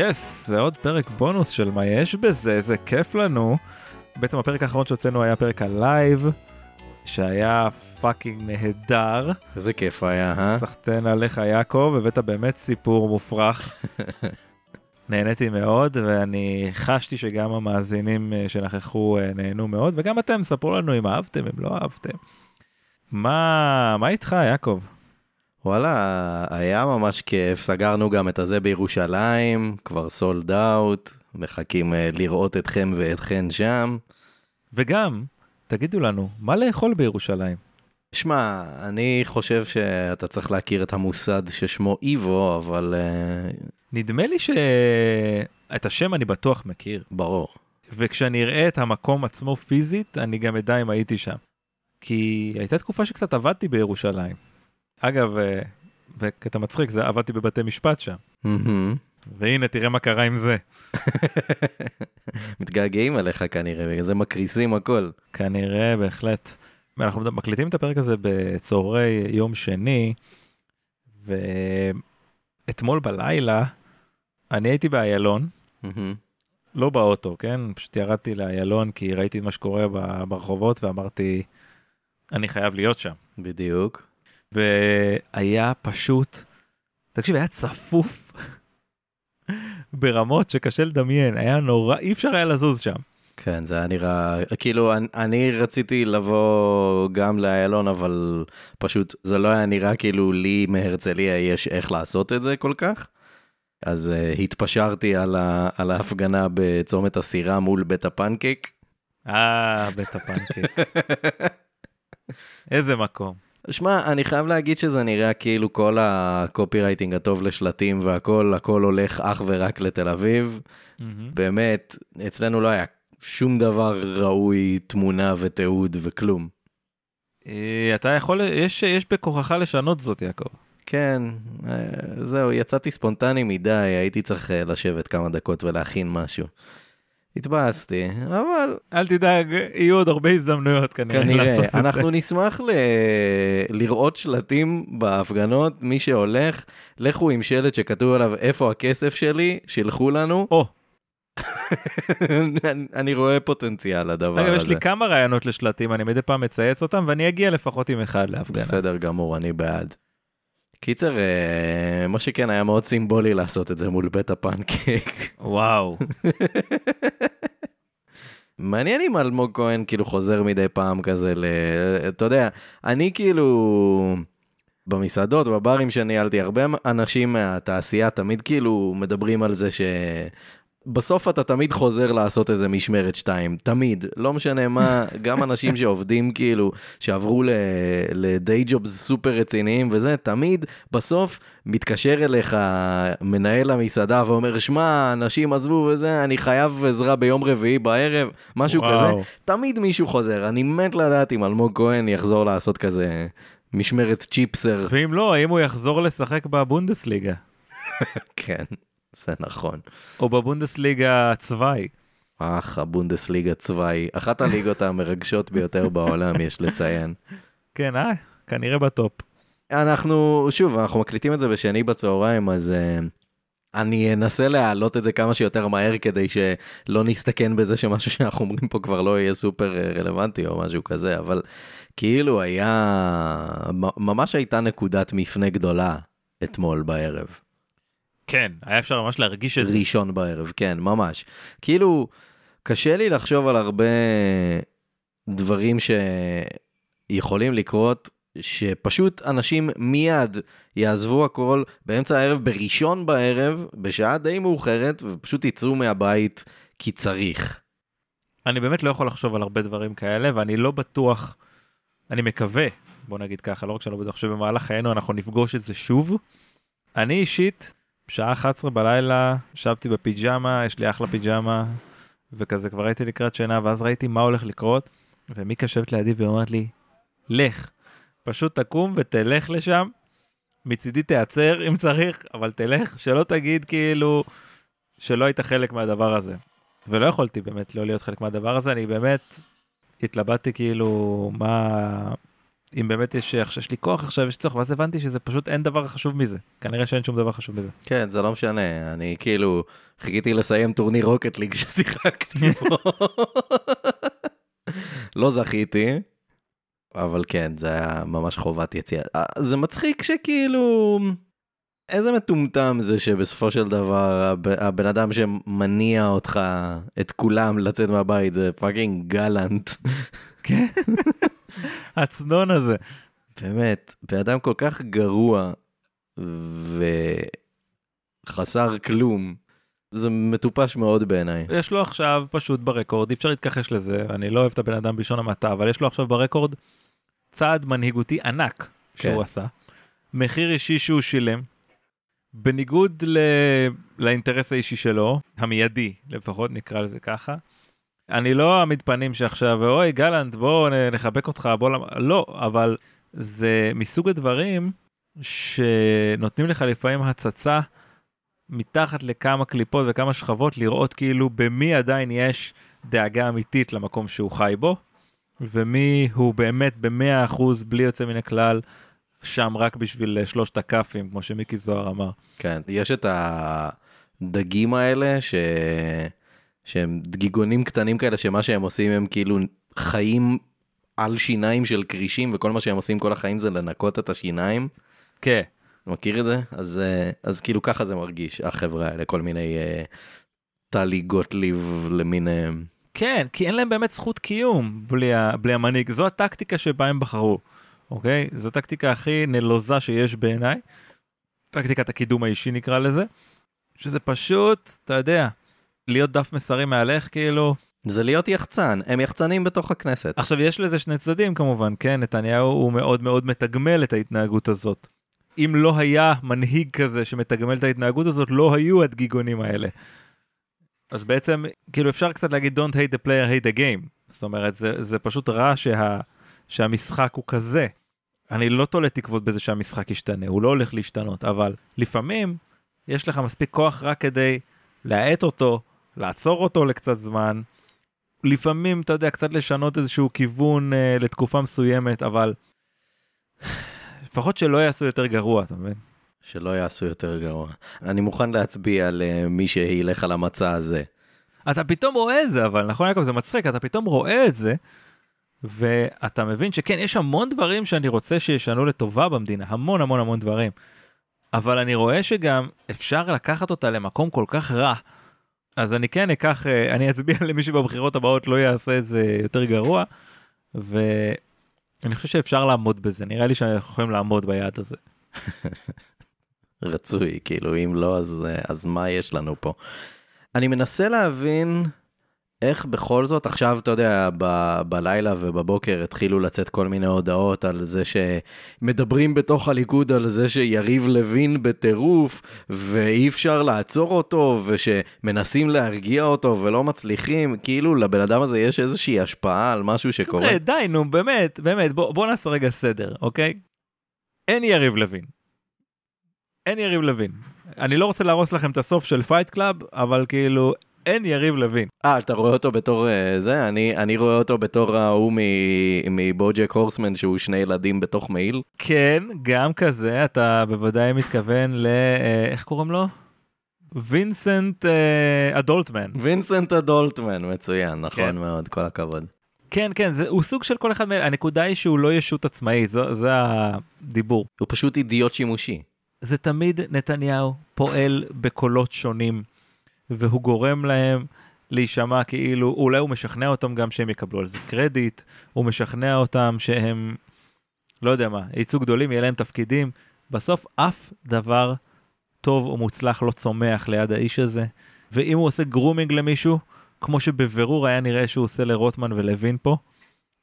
yes, yes, זה עוד פרק בונוס של מה יש בזה, איזה כיף לנו. בעצם הפרק האחרון שהוצאנו היה פרק ה live, שהיה fucking נהדר. איזה כיף היה, אה? סחטיין עליך יעקב, הבאת באמת סיפור מופרך. נהניתי מאוד, ואני חשתי שגם המאזינים אה, שנכחו אה, נהנו מאוד, וגם אתם, ספרו לנו אם אהבתם, אם לא אהבתם. מה, מה איתך, יעקב? וואלה, היה ממש כיף, סגרנו גם את הזה בירושלים, כבר סולד אאוט, מחכים uh, לראות אתכם ואתכן שם. וגם, תגידו לנו, מה לאכול בירושלים? שמע, אני חושב שאתה צריך להכיר את המוסד ששמו איבו, אבל... Uh... נדמה לי שאת השם אני בטוח מכיר. ברור. וכשאני אראה את המקום עצמו פיזית, אני גם אדע אם הייתי שם. כי הייתה תקופה שקצת עבדתי בירושלים. אגב, אה, בקטע מצחיק, זה עבדתי בבתי משפט שם. והנה, תראה מה קרה עם זה. מתגעגעים עליך כנראה, בגלל זה מקריסים הכל. כנראה, בהחלט. אנחנו מקליטים את הפרק הזה בצהרי יום שני, ואתמול בלילה אני הייתי באיילון, לא באוטו, כן? פשוט ירדתי לאיילון כי ראיתי מה שקורה ברחובות ואמרתי, אני חייב להיות שם. בדיוק. והיה פשוט, תקשיב, היה צפוף ברמות שקשה לדמיין, היה נורא, אי אפשר היה לזוז שם. כן, זה היה נראה, כאילו, אני, אני רציתי לבוא גם לאיילון, אבל פשוט זה לא היה נראה כאילו לי מהרצליה יש איך לעשות את זה כל כך. אז uh, התפשרתי על, ה, על ההפגנה בצומת הסירה מול בית הפנקק. אה, בית הפנקק. איזה מקום. שמע, אני חייב להגיד שזה נראה כאילו כל הקופי רייטינג הטוב לשלטים והכל, הכל הולך אך ורק לתל אביב. Mm-hmm. באמת, אצלנו לא היה שום דבר ראוי, תמונה ותיעוד וכלום. אה, אתה יכול, יש, יש בכוחך לשנות זאת, יעקב. כן, אה, זהו, יצאתי ספונטני מדי, הייתי צריך אה, לשבת כמה דקות ולהכין משהו. התבאסתי, אבל... אל תדאג, יהיו עוד הרבה הזדמנויות כנראה, כנראה לעשות את זה. אנחנו נשמח ל... לראות שלטים בהפגנות, מי שהולך, לכו עם שלט שכתוב עליו איפה הכסף שלי, שילחו לנו. או. אני רואה פוטנציאל לדבר הזה. אגב, יש לי כמה רעיונות לשלטים, אני מדי פעם מצייץ אותם, ואני אגיע לפחות עם אחד להפגנה. בסדר גמור, אני בעד. קיצר, אה, מה שכן היה מאוד סימבולי לעשות את זה מול בית הפנקק. וואו. מעניין אם אלמוג כהן כאילו חוזר מדי פעם כזה ל... אתה יודע, אני כאילו... במסעדות, בברים שניהלתי, הרבה אנשים מהתעשייה תמיד כאילו מדברים על זה ש... בסוף אתה תמיד חוזר לעשות איזה משמרת שתיים, תמיד, לא משנה מה, גם אנשים שעובדים כאילו, שעברו לדיי ג'ובס סופר רציניים וזה, תמיד בסוף מתקשר אליך מנהל המסעדה ואומר, שמע, אנשים עזבו וזה, אני חייב עזרה ביום רביעי בערב, משהו וואו. כזה, תמיד מישהו חוזר, אני מת לדעת אם אלמוג כהן יחזור לעשות כזה משמרת צ'יפסר. ואם לא, האם הוא יחזור לשחק בבונדסליגה? כן. זה נכון. או בבונדסליגה צוואי. אך, הבונדסליגה צוואי, אחת הליגות המרגשות ביותר בעולם, יש לציין. כן, אה, כנראה בטופ. אנחנו, שוב, אנחנו מקליטים את זה בשני בצהריים, אז uh, אני אנסה להעלות את זה כמה שיותר מהר כדי שלא נסתכן בזה שמשהו שאנחנו אומרים פה כבר לא יהיה סופר אה, רלוונטי או משהו כזה, אבל כאילו היה, ממש הייתה נקודת מפנה גדולה אתמול בערב. כן, היה אפשר ממש להרגיש את זה. ראשון בערב, כן, ממש. כאילו, קשה לי לחשוב על הרבה דברים שיכולים לקרות, שפשוט אנשים מיד יעזבו הכל באמצע הערב, בראשון בערב, בשעה די מאוחרת, ופשוט יצאו מהבית כי צריך. אני באמת לא יכול לחשוב על הרבה דברים כאלה, ואני לא בטוח, אני מקווה, בוא נגיד ככה, לא רק שאני לא בטוח שבמהלך חיינו אנחנו נפגוש את זה שוב. אני אישית, שעה 11 בלילה, ישבתי בפיג'מה, יש לי אחלה פיג'מה, וכזה כבר הייתי לקראת שינה, ואז ראיתי מה הולך לקרות, ומיקה יושבת לידי ואומרת לי, לך, פשוט תקום ותלך לשם, מצידי תיעצר אם צריך, אבל תלך, שלא תגיד כאילו שלא היית חלק מהדבר הזה. ולא יכולתי באמת לא להיות חלק מהדבר הזה, אני באמת התלבטתי כאילו מה, אם באמת יש, יש לי כוח עכשיו, יש צורך, ואז הבנתי שזה פשוט אין דבר חשוב מזה. כנראה שאין שום דבר חשוב מזה. כן, זה לא משנה, אני כאילו חיכיתי לסיים טורניר Rocket League ששיחקתי פה. לא זכיתי, אבל כן, זה היה ממש חובת יציאה. אה, זה מצחיק שכאילו... איזה מטומטם זה שבסופו של דבר הב- הבן אדם שמניע אותך, את כולם לצאת מהבית, זה fucking גלנט. כן. הצנון הזה. באמת, בן אדם כל כך גרוע וחסר כלום. זה מטופש מאוד בעיניי. יש לו עכשיו פשוט ברקורד, אי אפשר להתכחש לזה, אני לא אוהב את הבן אדם בלשון המעטה, אבל יש לו עכשיו ברקורד צעד מנהיגותי ענק שהוא כן. עשה, מחיר אישי שהוא שילם, בניגוד ל... לאינטרס האישי שלו, המיידי לפחות נקרא לזה ככה. אני לא אעמיד פנים שעכשיו אוי גלנט בוא נחבק אותך בוא למ... לא אבל זה מסוג הדברים שנותנים לך לפעמים הצצה מתחת לכמה קליפות וכמה שכבות לראות כאילו במי עדיין יש דאגה אמיתית למקום שהוא חי בו ומי הוא באמת במאה אחוז בלי יוצא מן הכלל שם רק בשביל אה, שלושת הכאפים כמו שמיקי זוהר אמר. כן, יש את הדגים האלה ש... שהם דגיגונים קטנים כאלה שמה שהם עושים הם כאילו חיים על שיניים של כרישים וכל מה שהם עושים כל החיים זה לנקות את השיניים. כן. מכיר את זה? אז, אה, אז כאילו ככה זה מרגיש החבר'ה האלה כל מיני אה, טלי גוטליב למיניהם. כן, כי אין להם באמת זכות קיום בלי, ה, בלי המנהיג, זו הטקטיקה שבה הם בחרו, אוקיי? זו הטקטיקה הכי נלוזה שיש בעיניי, טקטיקת הקידום האישי נקרא לזה, שזה פשוט, אתה יודע, להיות דף מסרים מעליך כאילו. זה להיות יחצן, הם יחצנים בתוך הכנסת. עכשיו יש לזה שני צדדים כמובן, כן, נתניהו הוא מאוד מאוד מתגמל את ההתנהגות הזאת. אם לא היה מנהיג כזה שמתגמל את ההתנהגות הזאת, לא היו הדגיגונים האלה. אז בעצם, כאילו אפשר קצת להגיד Don't hate the player, hate the game. זאת אומרת, זה, זה פשוט רע שה, שהמשחק הוא כזה. אני לא תולה תקוות בזה שהמשחק ישתנה, הוא לא הולך להשתנות, אבל לפעמים יש לך מספיק כוח רק כדי להאט אותו, לעצור אותו לקצת זמן. לפעמים, אתה יודע, קצת לשנות איזשהו כיוון אה, לתקופה מסוימת, אבל לפחות שלא יעשו יותר גרוע, אתה מבין? שלא יעשו יותר גרוע. אני מוכן להצביע על אה, מי שילך על המצע הזה. אתה פתאום רואה את זה, אבל נכון יעקב, זה מצחיק, אתה פתאום רואה את זה, ואתה מבין שכן, יש המון דברים שאני רוצה שישנו לטובה במדינה, המון המון המון דברים. אבל אני רואה שגם אפשר לקחת אותה למקום כל כך רע. אז אני כן אקח, אה, אני אצביע למי שבבחירות הבאות לא יעשה את זה יותר גרוע, ואני חושב שאפשר לעמוד בזה, נראה לי שאנחנו יכולים לעמוד ביעד הזה. רצוי, כאילו אם לא אז, אה, אז מה יש לנו פה? אני מנסה להבין איך בכל זאת עכשיו אתה יודע ב, בלילה ובבוקר התחילו לצאת כל מיני הודעות על זה שמדברים בתוך הליכוד על זה שיריב לוין בטירוף ואי אפשר לעצור אותו ושמנסים להרגיע אותו ולא מצליחים כאילו לבן אדם הזה יש איזושהי השפעה על משהו שקורה. חבר'ה, די, נו, באמת, באמת, בוא, בוא נעשה רגע סדר, אוקיי? אין יריב לוין. אין יריב לוין. אני לא רוצה להרוס לכם את הסוף של Fight Club, אבל כאילו, אין יריב לוין. אה, אתה רואה אותו בתור אה, זה? אני, אני רואה אותו בתור ההוא מ BoJack Horseman שהוא שני ילדים בתוך מעיל. כן, גם כזה, אתה בוודאי מתכוון ל... אה, איך קוראים לו? וינסנט אדולטמן. וינסנט הדולטמן, מצוין, נכון כן. מאוד, כל הכבוד. כן, כן, זה, הוא סוג של כל אחד מאלה. הנקודה היא שהוא לא ישות עצמאית, זו, זה הדיבור. הוא פשוט אידיוט שימושי. זה תמיד נתניהו פועל בקולות שונים, והוא גורם להם להישמע כאילו, אולי הוא משכנע אותם גם שהם יקבלו על זה קרדיט, הוא משכנע אותם שהם, לא יודע מה, יצאו גדולים, יהיה להם תפקידים. בסוף אף דבר טוב או מוצלח לא צומח ליד האיש הזה, ואם הוא עושה גרומינג למישהו, כמו שבבירור היה נראה שהוא עושה לרוטמן ולוין פה,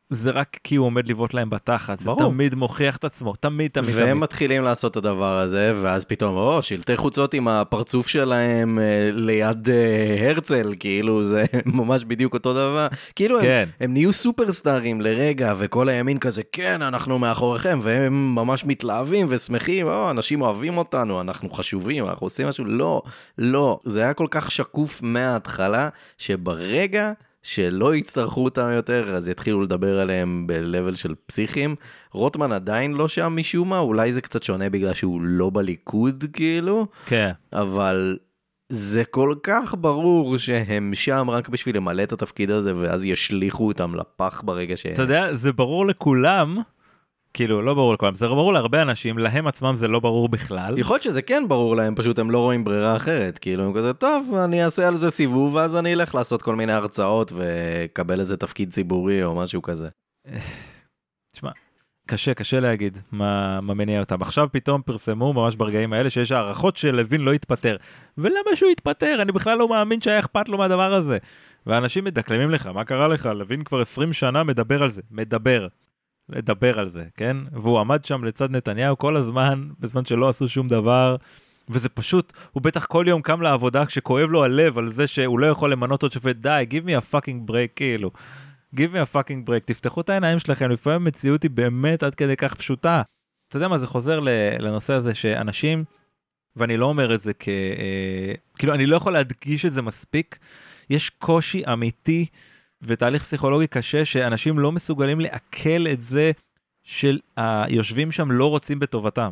זה רק כי הוא עומד לבעוט להם בתחת, זה ברור. תמיד מוכיח את עצמו, תמיד תמיד והם תמיד. מתחילים לעשות את הדבר הזה, ואז פתאום, או, שלטי חוצות עם הפרצוף שלהם אה, ליד אה, הרצל, כאילו זה ממש בדיוק אותו דבר. כאילו הם, כן. הם נהיו סופרסטארים לרגע, וכל הימין כזה, כן, אנחנו מאחוריכם, והם ממש מתלהבים ושמחים, או, אנשים אוהבים אותנו, אנחנו חשובים, אנחנו עושים משהו. לא, לא, זה היה כל כך שקוף מההתחלה, שברגע שלא יצטרכו אותם יותר, אז יתחילו לדבר עליהם ב-level של פסיכים. רוטמן עדיין לא שם משום מה, אולי זה קצת שונה בגלל שהוא לא בליכוד כאילו, כן. אבל זה כל כך ברור שהם שם רק בשביל למלא את התפקיד הזה, ואז ישליכו אותם לפח ברגע ש... אתה יודע, זה ברור לכולם, כאילו, לא ברור לכולם, זה ברור להרבה אנשים, להם עצמם זה לא ברור בכלל. יכול להיות שזה כן ברור להם, פשוט הם לא רואים ברירה אחרת. כאילו, הם כזה, טוב, אני אעשה על זה סיבוב, ואז אני אלך לעשות כל מיני הרצאות ואקבל איזה תפקיד ציבורי או משהו כזה. תשמע, קשה, קשה להגיד מה, מה מניע אותם. עכשיו פתאום פרסמו ממש ברגעים האלה שיש הערכות שלוין לא יתפטר. ולמה שהוא יתפטר? אני בכלל לא מאמין שהיה אכפת לו מהדבר הזה. ואנשים מדקלמים לך, מה קרה לך? לוין כבר 20 שנה מדבר על זה. מדבר. לדבר על זה, כן? והוא עמד שם לצד נתניהו כל הזמן, בזמן שלא עשו שום דבר. וזה פשוט, הוא בטח כל יום קם לעבודה כשכואב לו הלב על זה שהוא לא יכול למנות עוד שופט, די, give me a fucking break, כאילו. give me a fucking break, תפתחו את העיניים שלכם, לפעמים המציאות היא באמת עד כדי כך פשוטה. אתה יודע מה, זה חוזר לנושא הזה שאנשים, ואני לא אומר את זה כ... אה, כאילו, אני לא יכול להדגיש את זה מספיק, יש קושי אמיתי ותהליך פסיכולוגי קשה שאנשים לא מסוגלים לעכל את זה שהיושבים שם לא רוצים בטובתם.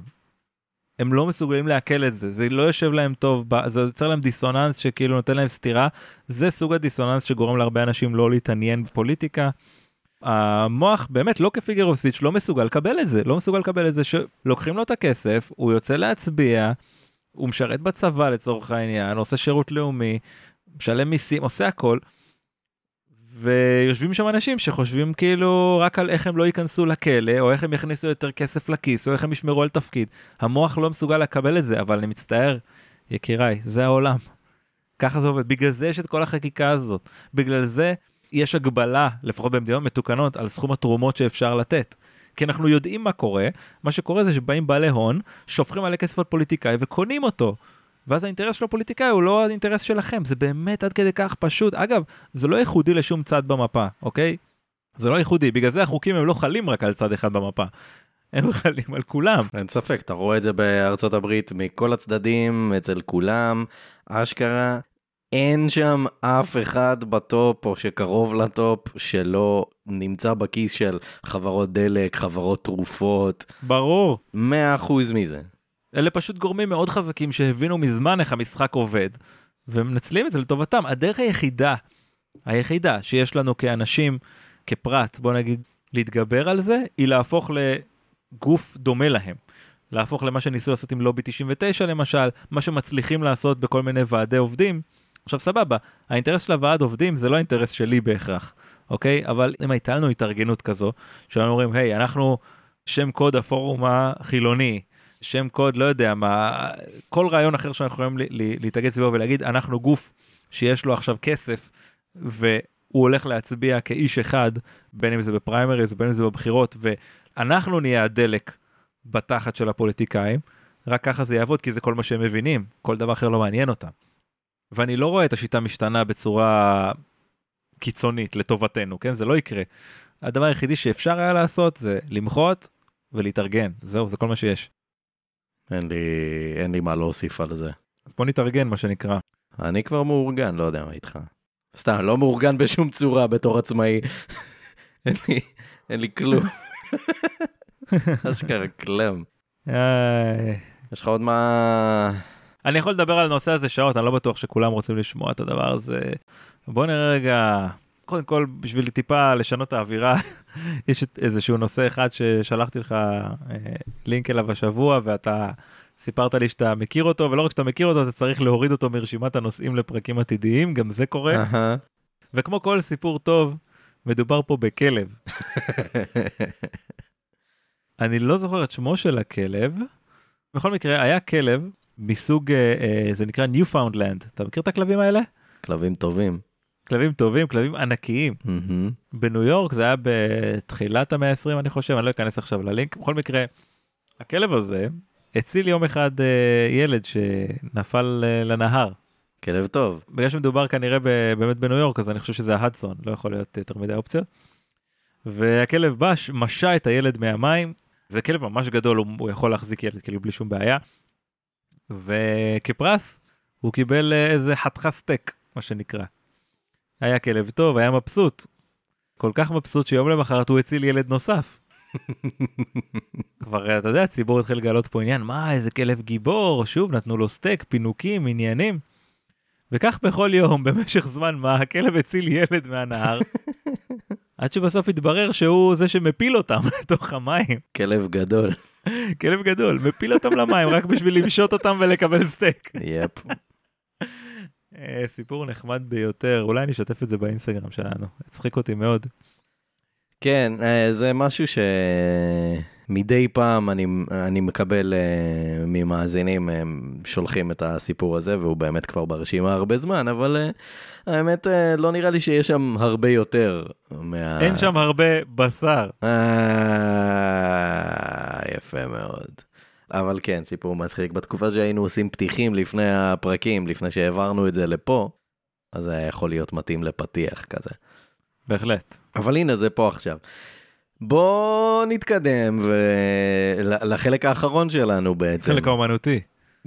הם לא מסוגלים לעכל את זה, זה לא יושב להם טוב, זה יוצר להם דיסוננס שכאילו נותן להם סתירה, זה סוג הדיסוננס שגורם להרבה אנשים לא להתעניין בפוליטיקה. המוח באמת לא כפיגר אוף ספיץ' לא מסוגל לקבל את זה, לא מסוגל לקבל את זה שלוקחים לו את הכסף, הוא יוצא להצביע, הוא משרת בצבא לצורך העניין, עושה שירות לאומי, משלם מיסים, עושה הכל. ויושבים שם אנשים שחושבים כאילו רק על איך הם לא ייכנסו לכלא, או איך הם יכניסו יותר כסף לכיס, או איך הם ישמרו על תפקיד. המוח לא מסוגל לקבל את זה, אבל אני מצטער, יקיריי, זה העולם. ככה זה עובד, בגלל זה יש את כל החקיקה הזאת. בגלל זה יש הגבלה, לפחות במדינות מתוקנות, על סכום התרומות שאפשר לתת. כי אנחנו יודעים מה קורה, מה שקורה זה שבאים בעלי הון, שופכים עלי כסף על פוליטיקאי וקונים אותו. ואז האינטרס של הפוליטיקאי הוא לא האינטרס שלכם, זה באמת עד כדי כך פשוט. אגב, זה לא ייחודי לשום צד במפה, אוקיי? זה לא ייחודי, בגלל זה החוקים הם לא חלים רק על צד אחד במפה. הם חלים על כולם. אין ספק, אתה רואה את זה בארצות הברית מכל הצדדים, אצל כולם, אשכרה. אין שם אף אחד בטופ או שקרוב לטופ שלא נמצא בכיס של חברות דלק, חברות תרופות. ברור. 100% מזה. אלה פשוט גורמים מאוד חזקים שהבינו מזמן איך המשחק עובד, ומנצלים את זה לטובתם. הדרך היחידה, היחידה שיש לנו כאנשים, כפרט, בוא נגיד, להתגבר על זה, היא להפוך לגוף דומה להם. להפוך למה שניסו לעשות עם לובי 99 למשל, מה שמצליחים לעשות בכל מיני ועדי עובדים. עכשיו סבבה, האינטרס של הוועד עובדים זה לא האינטרס שלי בהכרח, אוקיי? אבל אם הייתה לנו התארגנות כזו, שהיינו אומרים, היי, אנחנו שם קוד הפורום החילוני, שם קוד, לא יודע מה, כל רעיון אחר שאנחנו יכולים להתאגד סביבו ולהגיד, אנחנו גוף שיש לו עכשיו כסף, והוא הולך להצביע כאיש אחד, בין אם זה בפריימריז ובין אם זה בבחירות, ואנחנו נהיה הדלק בתחת של הפוליטיקאים, רק ככה זה יעבוד, כי זה כל מה שהם מבינים, כל דבר אחר לא מעניין אותם. ואני לא רואה את השיטה משתנה בצורה קיצונית לטובתנו, כן? זה לא יקרה. הדבר היחידי שאפשר היה לעשות זה למחות ולהתארגן, זהו, זה כל מה שיש. אין לי, אין לי מה להוסיף על זה. אז בוא נתארגן מה שנקרא. אני כבר מאורגן, לא יודע מה איתך. סתם, לא מאורגן בשום צורה בתור עצמאי. אין לי, אין לי כלום. אשכרה כלם. יש לך עוד מה... אני יכול לדבר על הנושא הזה שעות, אני לא בטוח שכולם רוצים לשמוע את הדבר הזה. בוא נראה רגע, קודם כל בשביל טיפה לשנות את האווירה, יש איזשהו נושא אחד ששלחתי לך אה, לינק אליו השבוע ואתה סיפרת לי שאתה מכיר אותו ולא רק שאתה מכיר אותו אתה צריך להוריד אותו מרשימת הנושאים לפרקים עתידיים גם זה קורה. Uh-huh. וכמו כל סיפור טוב מדובר פה בכלב. אני לא זוכר את שמו של הכלב. בכל מקרה היה כלב מסוג אה, אה, זה נקרא Newfoundland אתה מכיר את הכלבים האלה? כלבים טובים. כלבים טובים, כלבים ענקיים. Mm-hmm. בניו יורק זה היה בתחילת המאה ה-20 אני חושב, אני לא אכנס עכשיו ללינק. בכל מקרה, הכלב הזה הציל יום אחד uh, ילד שנפל uh, לנהר. כלב טוב. בגלל שמדובר כנראה ב- באמת בניו יורק אז אני חושב שזה ההדסון, לא יכול להיות יותר מדי אופציות. והכלב בא, משה את הילד מהמים, זה כלב ממש גדול, הוא, הוא יכול להחזיק ילד כאילו בלי שום בעיה. וכפרס הוא קיבל איזה חתיכה סטייק, מה שנקרא. היה כלב טוב, היה מבסוט. כל כך מבסוט שיום למחרת הוא הציל ילד נוסף. כבר, אתה יודע, הציבור התחיל לגלות פה עניין, מה, איזה כלב גיבור, שוב, נתנו לו סטייק, פינוקים, עניינים. וכך בכל יום, במשך זמן מה, הכלב הציל ילד מהנהר, עד שבסוף התברר שהוא זה שמפיל אותם לתוך המים. כלב גדול. כלב גדול, מפיל אותם למים רק בשביל למשות אותם ולקבל סטייק. יפ. אה, סיפור נחמד ביותר, אולי אני אשתף את זה באינסטגרם שלנו, הצחיק אותי מאוד. כן, אה, זה משהו שמדי פעם אני, אני מקבל אה, ממאזינים, הם שולחים את הסיפור הזה, והוא באמת כבר ברשימה הרבה זמן, אבל האמת, לא נראה לי שיש שם הרבה יותר מה... אין שם הרבה בשר. אה, יפה מאוד. אבל כן, סיפור מצחיק. בתקופה שהיינו עושים פתיחים לפני הפרקים, לפני שהעברנו את זה לפה, אז זה היה יכול להיות מתאים לפתיח כזה. בהחלט. אבל הנה, זה פה עכשיו. בוא נתקדם ול- לחלק האחרון שלנו בעצם. חלק האומנותי.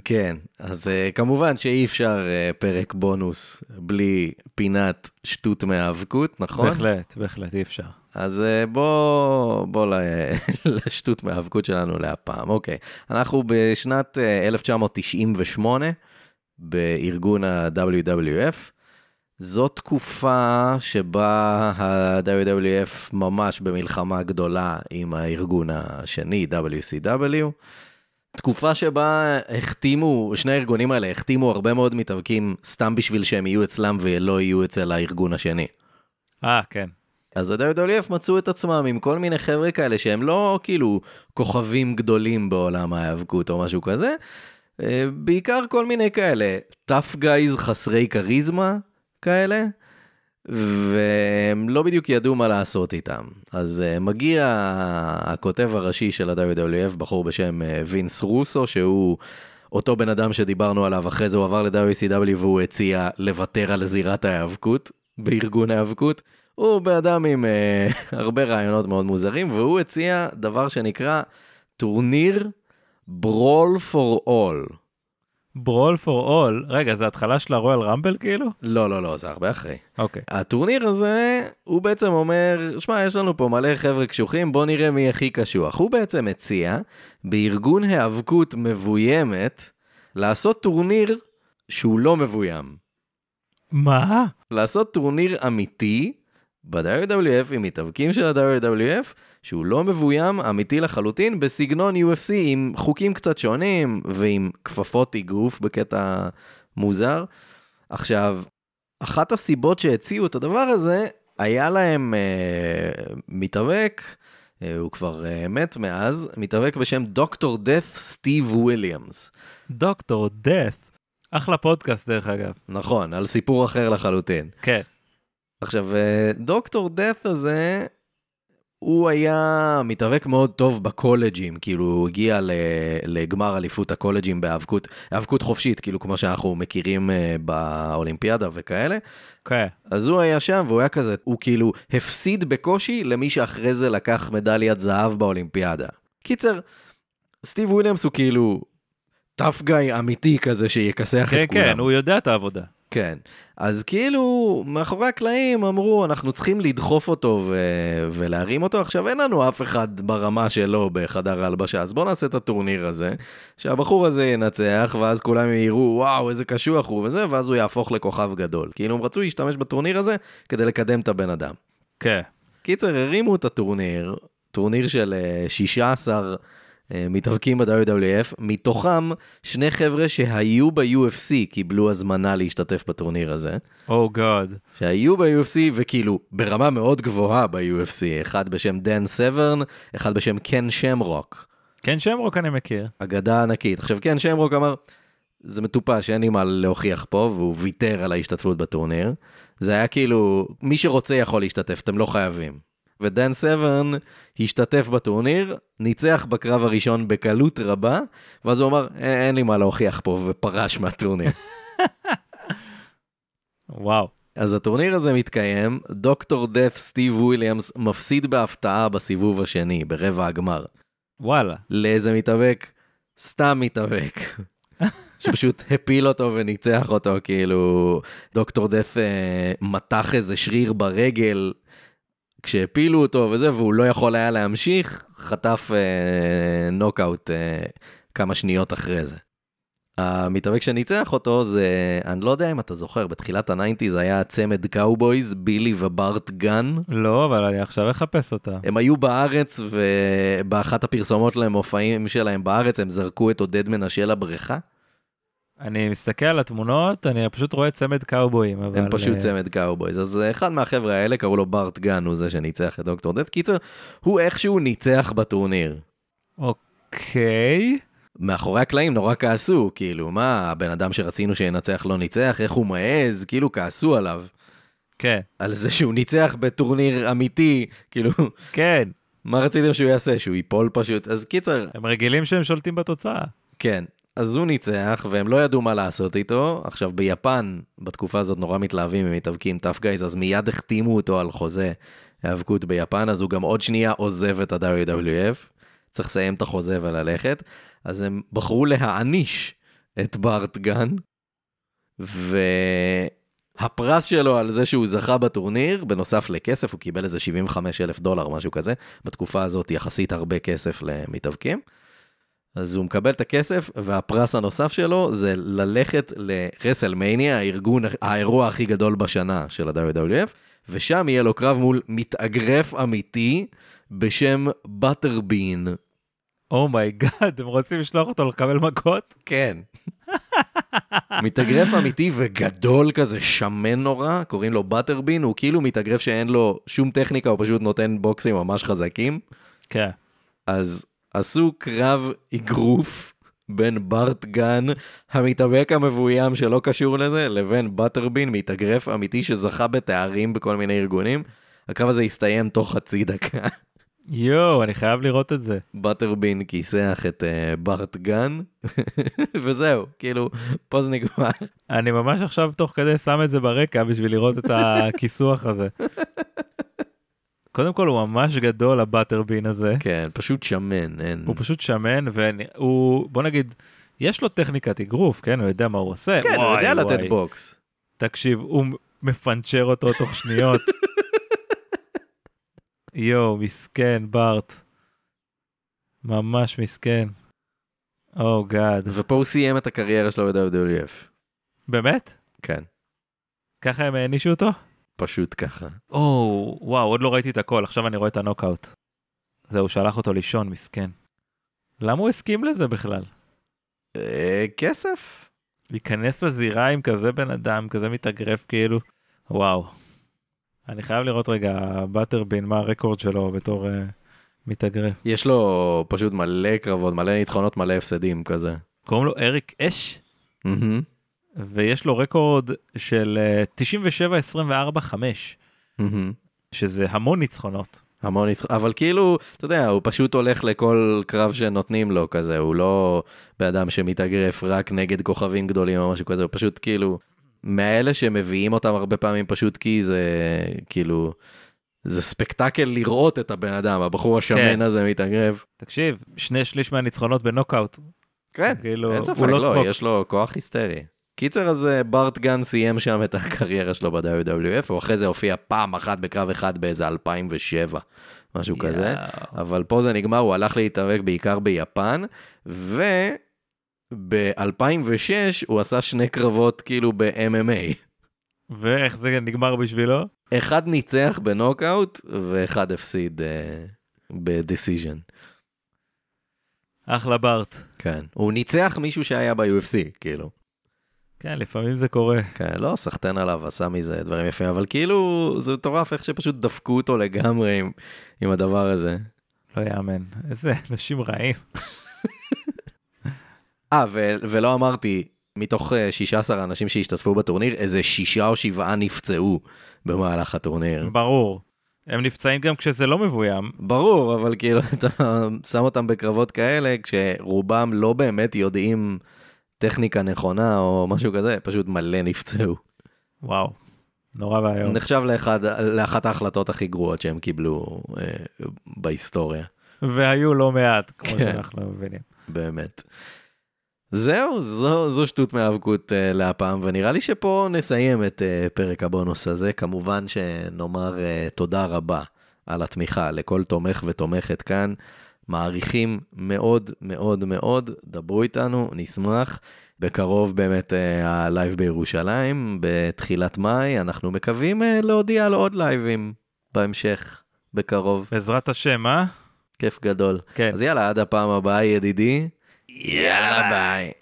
כן, אז uh, כמובן שאי אפשר uh, פרק בונוס בלי פינת שטות מהאבקות, נכון? בהחלט, בהחלט, אי אפשר. אז uh, בוא, בוא לשטות מהאבקות שלנו להפעם. אוקיי, אנחנו בשנת uh, 1998 בארגון ה-WWF. זו תקופה שבה ה-WWF ממש במלחמה גדולה עם הארגון השני, WCW. תקופה שבה החתימו, שני הארגונים האלה החתימו הרבה מאוד מתאבקים סתם בשביל שהם יהיו אצלם ולא יהיו אצל הארגון השני. אה, כן. אז ה-WWF מצאו את עצמם עם כל מיני חבר'ה כאלה שהם לא כאילו כוכבים גדולים בעולם ההיאבקות או משהו כזה, אה, בעיקר כל מיני כאלה, tough guys חסרי כריזמה כאלה, והם לא בדיוק ידעו מה לעשות איתם. אז uh, מגיע הכותב הראשי של ה-WWF, בחור בשם uh, וינס רוסו, שהוא אותו בן אדם שדיברנו עליו, אחרי זה הוא עבר ל-WCW והוא הציע לוותר על זירת ההיאבקות, בארגון ההיאבקות. הוא בן אדם עם uh, הרבה רעיונות מאוד מוזרים, והוא הציע דבר שנקרא טורניר ברול פור אול. ברול פור אול, רגע, זה התחלה של הרויאל רמבל כאילו? לא, לא, לא, זה הרבה אחרי. אוקיי. הטורניר הזה, הוא בעצם אומר, שמע, יש לנו פה מלא חבר'ה קשוחים, בוא נראה מי הכי קשוח. הוא בעצם הציע, בארגון היאבקות מבוימת, לעשות טורניר שהוא לא מבוים. מה? לעשות טורניר אמיתי ב-WWF עם מתאבקים של ה-WWF, שהוא לא מבוים, אמיתי לחלוטין, בסגנון UFC עם חוקים קצת שונים ועם כפפות אגרוף בקטע מוזר. עכשיו, אחת הסיבות שהציעו את הדבר הזה, היה להם אה, מתאבק, אה, הוא כבר אה, מת מאז, מתאבק בשם Doctor Death סטיב וויליאמס. Doctor Death. אחלה פודקאסט דרך אגב. נכון, על סיפור אחר לחלוטין. כן. עכשיו, אה, Doctor Death הזה, הוא היה מתאבק מאוד טוב בקולג'ים, כאילו הוא הגיע לגמר אליפות הקולג'ים בהיאבקות, היאבקות חופשית, כאילו כמו שאנחנו מכירים אה, באולימפיאדה וכאלה. כן. אז הוא היה שם והוא היה כזה, הוא כאילו הפסיד בקושי למי שאחרי זה לקח מדליית זהב באולימפיאדה. קיצר, סטיב וויליאמס הוא כאילו טאף גאי אמיתי כזה שיכסח כן, את כולם. כן, הוא יודע את העבודה. כן. אז כאילו, מאחורי הקלעים אמרו, אנחנו צריכים לדחוף אותו ו- ולהרים אותו. עכשיו, אין לנו אף אחד ברמה שלו בחדר ההלבשה, אז בואו נעשה את הטורניר הזה, שהבחור הזה ינצח, ואז כולם יראו, וואו, איזה קשוח הוא וזה, ואז הוא יהפוך לכוכב גדול. כאילו, הם רצו להשתמש בטורניר הזה כדי לקדם את הבן אדם. כן. קיצר, הרימו את הטורניר, טורניר של אה, 16 אה, מתאבקים ב-WWF, מתוכם שני חבר'ה שהיו ב-UFC קיבלו הזמנה להשתתף בטורניר הזה. Oh good. שהיו ב-UFC וכאילו ברמה מאוד גבוהה ב-UFC, אחד בשם דן סברן, אחד בשם קן שמרוק, כן, שמרוק אני מכיר. אגדה ענקית. עכשיו קן שמרוק אמר, זה מטופש, אין לי מה להוכיח פה, והוא ויתר על ההשתתפות בטורניר. זה היה כאילו, מי שרוצה יכול להשתתף, אתם לא חייבים. ודן סברן השתתף בטורניר, ניצח בקרב הראשון בקלות רבה, ואז הוא אמר, "אין- אין לי מה להוכיח פה, ופרש מהטורניר. וואו. אז הטורניר הזה מתקיים, דוקטור דף סטיב וויליאמס מפסיד בהפתעה בסיבוב השני, ברבע הגמר. וואלה. לאיזה מתאבק? סתם מתאבק. שפשוט הפיל אותו וניצח אותו, כאילו Doctor Death אה, מתח איזה שריר ברגל כשהפילו אותו וזה, והוא לא יכול היה להמשיך, חטף אה, נוקאוט אה, כמה שניות אחרי זה. המתאבק שניצח אותו זה, אני לא יודע אם אתה זוכר, בתחילת ה nineties היה צמד cowboys, בילי וברט גן. לא, אבל אני עכשיו אחפש אותה. הם היו בארץ, ובאחת הפרסומות למופעים שלהם בארץ, הם זרקו את עודד מנשה לבריכה. אני מסתכל על התמונות, אני פשוט רואה צמד קאובויים, אבל... הם פשוט אה, צמד cowboys. אז אחד מהחבר'ה האלה, קראו לו ברט גן, הוא זה שניצח את Doctor Death. קיצר, הוא איכשהו ניצח בטורניר. אוקיי. מאחורי הקלעים נורא כעסו, כאילו, מה, הבן אדם שרצינו שינצח לא ניצח, איך הוא מעז, כאילו כעסו עליו. כן, על זה שהוא ניצח בטורניר אמיתי, כאילו, כן. מה רציתם שהוא יעשה? שהוא ייפול פשוט? אז קיצר, הם רגילים שהם שולטים בתוצאה. כן. אז הוא ניצח, והם לא ידעו מה לעשות איתו. עכשיו, ביפן, בתקופה הזאת נורא מתלהבים, הם מתאבקים טאפ גייז, אז מיד החתימו אותו על חוזה היאבקות ביפן, אז הוא גם עוד שנייה עוזב את ה-WWF. צריך לסיים את החוזה וללכת. אז הם בחרו להעניש את בארט גן, והפרס שלו על זה שהוא זכה בטורניר, בנוסף לכסף, הוא קיבל איזה 75 אלף דולר, משהו כזה, בתקופה הזאת יחסית הרבה כסף למתאבקים. אז הוא מקבל את הכסף, והפרס הנוסף שלו זה ללכת ל WrestleMania, הארגון, האירוע הכי גדול בשנה של ה-WWF, ושם יהיה לו קרב מול מתאגרף אמיתי בשם Butterbean. Oh my God, הם רוצים לשלוח אותו לקבל מכות? כן. מתאגרף אמיתי וגדול כזה, שמן נורא, קוראים לו Butterbean, הוא כאילו מתאגרף שאין לו שום טכניקה, הוא פשוט נותן בוקסים ממש חזקים. כן. אז עשו קרב אגרוף בין בארט גן, המתאבק המבוים שלא קשור לזה, לבין בטרבין, מתאגרף אמיתי שזכה בתארים בכל מיני ארגונים. הקרב הזה הסתיים תוך חצי דקה. יואו, אני חייב לראות את זה. בטרבין כיסח את uh, בארט גן, וזהו, כאילו, פה זה נגמר. אני ממש עכשיו תוך כדי שם את זה ברקע בשביל לראות את הכיסוח הזה. קודם כל הוא ממש גדול ה Butterbean הזה, כן, פשוט שמן, אין... הוא פשוט שמן והוא, בוא נגיד, יש לו טכניקת אגרוף, כן? הוא יודע מה הוא עושה. כן, הוא וואי, יודע וואי. לתת בוקס. תקשיב, הוא מפנצ'ר אותו תוך שניות. יואו, מסכן, בארט. ממש מסכן. Oh God. ופה הוא סיים את הקריירה שלו ב-WWF. באמת? כן, ככה הם הענישו אותו? פשוט ככה. או, וואו, עוד לא ראיתי את הכל, עכשיו אני רואה את הנוקאוט. זהו, שלח אותו לישון, מסכן. למה הוא הסכים לזה בכלל? אה, כסף. להיכנס לזירה עם כזה בן אדם, כזה מתאגרף כאילו, וואו. אני חייב לראות רגע, בטרבין, מה הרקורד שלו בתור uh, מתאגרף. יש לו פשוט מלא קרבות, מלא ניצחונות, מלא הפסדים כזה. קוראים לו אריק אש, מהמם, ויש לו רקורד של uh, 97-24-5, מהמם. שזה המון ניצחונות. המון ניצחונות, אבל כאילו, אתה יודע, הוא פשוט הולך לכל קרב שנותנים לו כזה, הוא לא בן אדם שמתאגרף רק נגד כוכבים גדולים או משהו כזה, הוא פשוט כאילו, מאלה שמביאים אותם הרבה פעמים פשוט כי זה כאילו, זה ספקטקל לראות את הבן אדם, הבחור השמן כן. הזה מתאגרף. תקשיב, שני שליש מהניצחונות בנוקאוט. כן, כאילו, אין ספק, לא לא. יש לו כוח היסטרי. קיצר, אז אה, בארט גן סיים שם את הקריירה שלו ב-WWF, הוא אחרי זה הופיע פעם אחת בקרב אחד באיזה 2007, משהו כזה. יאו. אבל פה זה נגמר, הוא הלך להתאבק בעיקר ביפן, וב-2006 הוא עשה שני קרבות כאילו ב-MMA. ואיך זה נגמר בשבילו? אחד ניצח בנוקאוט, ואחד הפסיד uh, בדיסיז'ן. אחלה בארט. כן. הוא ניצח מישהו שהיה ב-UFC, כאילו. כן, לפעמים זה קורה. כן, לא, סחטיין עליו, עשה מזה דברים יפים, אבל כאילו, זה מטורף איך שפשוט דפקו אותו לגמרי עם, עם הדבר הזה. לא יאמן. איזה אנשים רעים. אה, ו- ולא אמרתי, מתוך אה, 16 אנשים שהשתתפו בטורניר, איזה שישה או שבעה נפצעו במהלך הטורניר. ברור. הם נפצעים גם כשזה לא מבוים. ברור, אבל כאילו, אתה שם אותם בקרבות כאלה, כשרובם לא באמת יודעים טכניקה נכונה או משהו כזה, פשוט מלא נפצעו. וואו. נורא ואיום. נחשב לאחד, לאחת ההחלטות הכי גרועות שהם קיבלו אה, בהיסטוריה, והיו לא מעט, כמו כן. שאנחנו מבינים. באמת. זהו, זו, זו שטות מהאבקות uh, להפעם, ונראה לי שפה נסיים את uh, פרק הבונוס הזה. כמובן שנאמר uh, תודה רבה על התמיכה לכל תומך ותומכת כאן. מעריכים מאוד מאוד מאוד, דברו איתנו, נשמח. בקרוב באמת ה live בירושלים, בתחילת מאי, אנחנו מקווים אה, להודיע על עוד לייבים בהמשך, בקרוב. בעזרת השם, אה? כיף גדול. כן. אז יאללה, עד הפעם הבאה, ידידי. יאללה ביי.